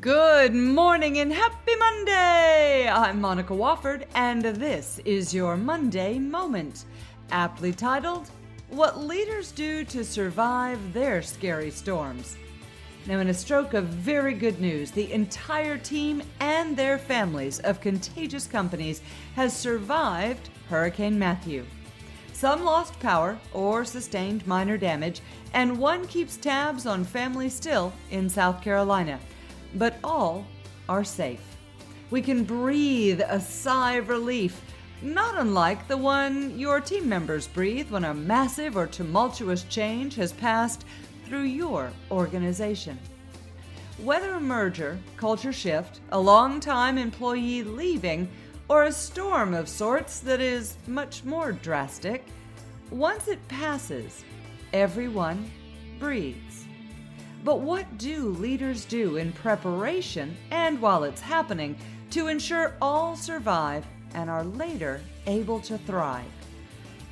Good morning and happy Monday! I'm Monica Wofford, and this is your Monday Moment, aptly titled What Leaders Do to Survive Their Scary Storms. Now, in a stroke of very good news, the entire team and their families of Contagious Companies has survived Hurricane Matthew. Some lost power or sustained minor damage, and one keeps tabs on family still in South Carolina but all are safe. We can breathe a sigh of relief, not unlike the one your team members breathe when a massive or tumultuous change has passed through your organization. Whether a merger, culture shift, a long-time employee leaving, or a storm of sorts that is much more drastic, once it passes, everyone breathes. But what do leaders do in preparation and while it's happening to ensure all survive and are later able to thrive?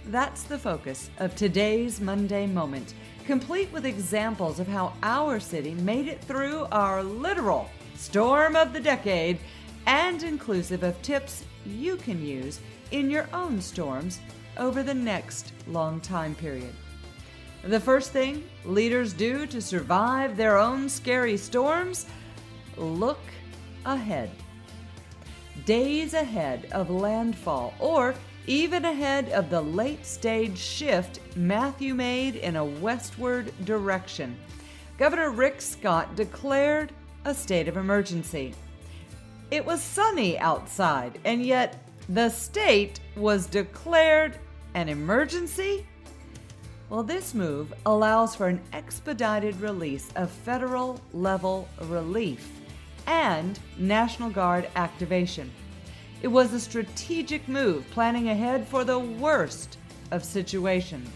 That's the focus of today's Monday Moment, complete with examples of how our city made it through our literal storm of the decade and inclusive of tips you can use in your own storms over the next long time period. The first thing leaders do to survive their own scary storms? Look ahead. Days ahead of landfall, or even ahead of the late stage shift Matthew made in a westward direction, Governor Rick Scott declared a state of emergency. It was sunny outside, and yet the state was declared an emergency? Well, this move allows for an expedited release of federal level relief and National Guard activation. It was a strategic move, planning ahead for the worst of situations.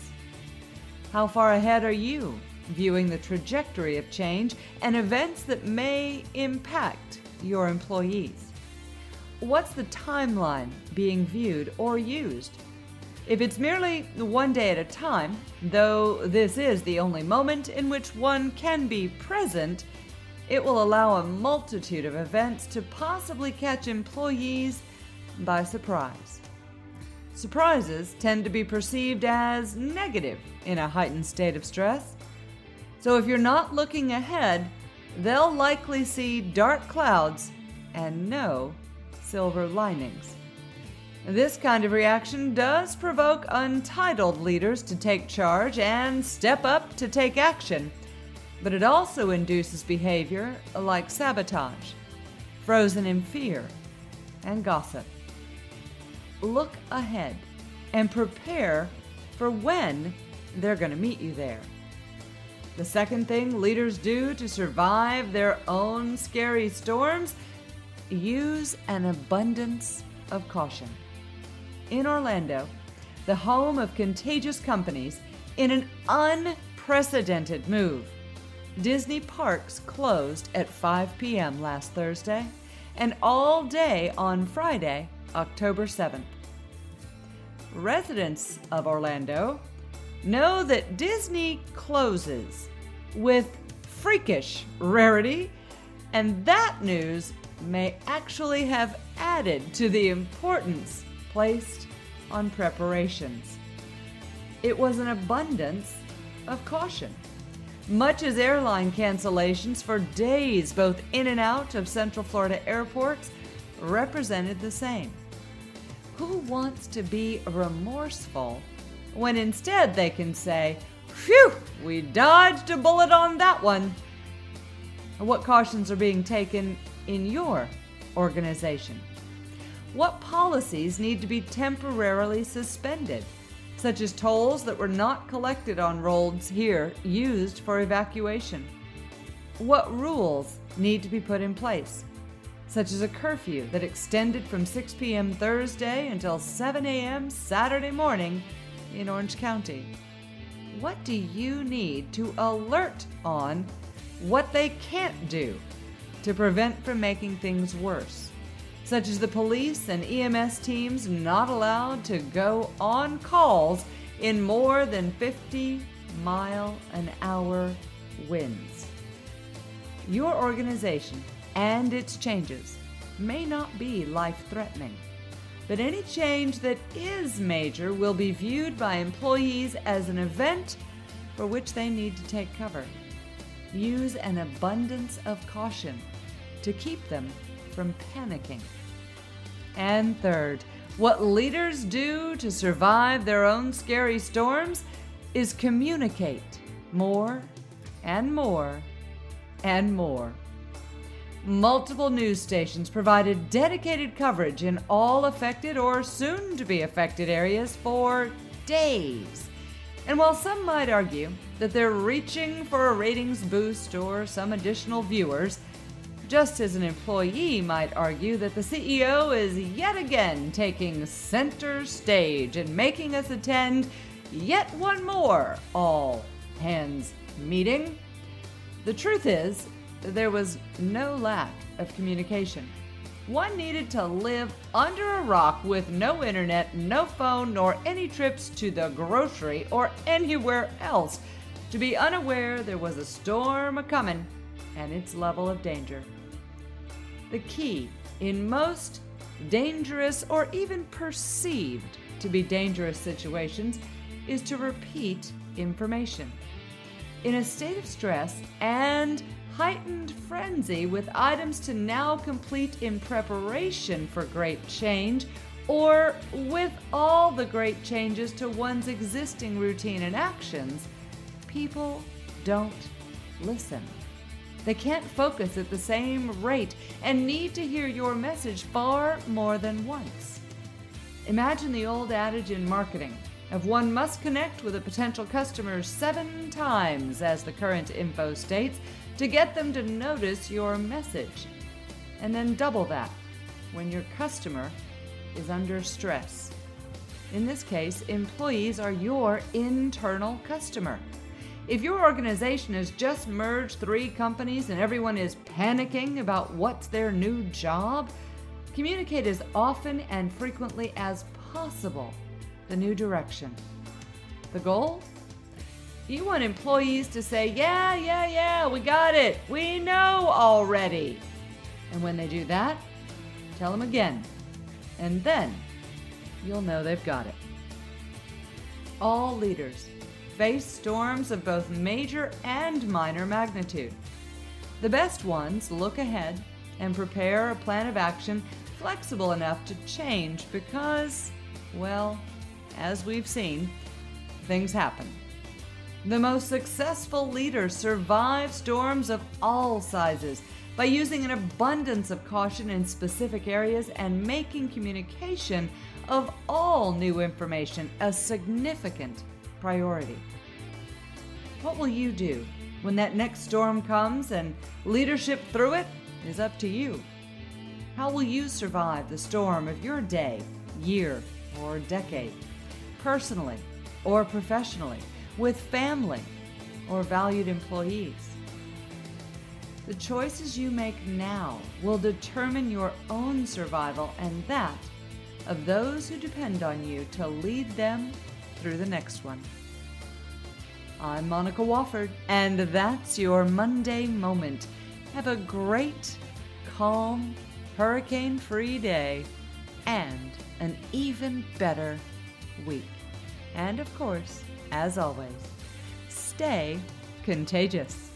How far ahead are you viewing the trajectory of change and events that may impact your employees? What's the timeline being viewed or used if it's merely one day at a time, though this is the only moment in which one can be present, it will allow a multitude of events to possibly catch employees by surprise. Surprises tend to be perceived as negative in a heightened state of stress. So if you're not looking ahead, they'll likely see dark clouds and no silver linings. This kind of reaction does provoke untitled leaders to take charge and step up to take action, but it also induces behavior like sabotage, frozen in fear, and gossip. Look ahead and prepare for when they're going to meet you there. The second thing leaders do to survive their own scary storms use an abundance of caution in Orlando, the home of Contagious Companies, in an unprecedented move. Disney parks closed at 5 p.m. last Thursday and all day on Friday, October 7th. Residents of Orlando know that Disney closes with freakish rarity, and that news may actually have added to the importance placed on preparations. It was an abundance of caution. Much as airline cancellations for days, both in and out of Central Florida airports, represented the same. Who wants to be remorseful when instead they can say, Phew, we dodged a bullet on that one? What cautions are being taken in your organization? What policies need to be temporarily suspended, such as tolls that were not collected on roads here used for evacuation. What rules need to be put in place, such as a curfew that extended from 6 p.m. Thursday until 7 a.m. Saturday morning in Orange County. What do you need to alert on what they can't do to prevent from making things worse? Such as the police and EMS teams not allowed to go on calls in more than 50 mile an hour winds. Your organization and its changes may not be life threatening. But any change that is major will be viewed by employees as an event for which they need to take cover. Use an abundance of caution to keep them from panicking. And third, what leaders do to survive their own scary storms is communicate more and more and more. Multiple news stations provided dedicated coverage in all affected or soon to be affected areas for days. And while some might argue that they're reaching for a ratings boost or some additional viewers, just as an employee might argue that the CEO is yet again taking center stage and making us attend yet one more all hands meeting. The truth is, there was no lack of communication. One needed to live under a rock with no internet, no phone, nor any trips to the grocery or anywhere else to be unaware there was a storm a coming and its level of danger. The key in most dangerous or even perceived to be dangerous situations is to repeat information. In a state of stress and heightened frenzy with items to now complete in preparation for great change, or with all the great changes to one's existing routine and actions, people don't listen. They can't focus at the same rate and need to hear your message far more than once. Imagine the old adage in marketing of one must connect with a potential customer seven times, as the current info states, to get them to notice your message. And then double that when your customer is under stress. In this case, employees are your internal customer. If your organization has just merged three companies and everyone is panicking about what's their new job, communicate as often and frequently as possible the new direction. The goal? You want employees to say, Yeah, yeah, yeah, we got it. We know already. And when they do that, tell them again. And then you'll know they've got it. All leaders face storms of both major and minor magnitude. The best ones look ahead and prepare a plan of action flexible enough to change because, well, as we've seen, things happen. The most successful leaders survive storms of all sizes by using an abundance of caution in specific areas and making communication of all new information a significant priority. What will you do when that next storm comes and leadership through it is up to you? How will you survive the storm of your day, year, or decade, personally or professionally? with family or valued employees. The choices you make now will determine your own survival and that of those who depend on you to lead them through the next one. I'm Monica Wofford, and that's your Monday Moment. Have a great, calm, hurricane free day and an even better week. And of course, as always, stay contagious.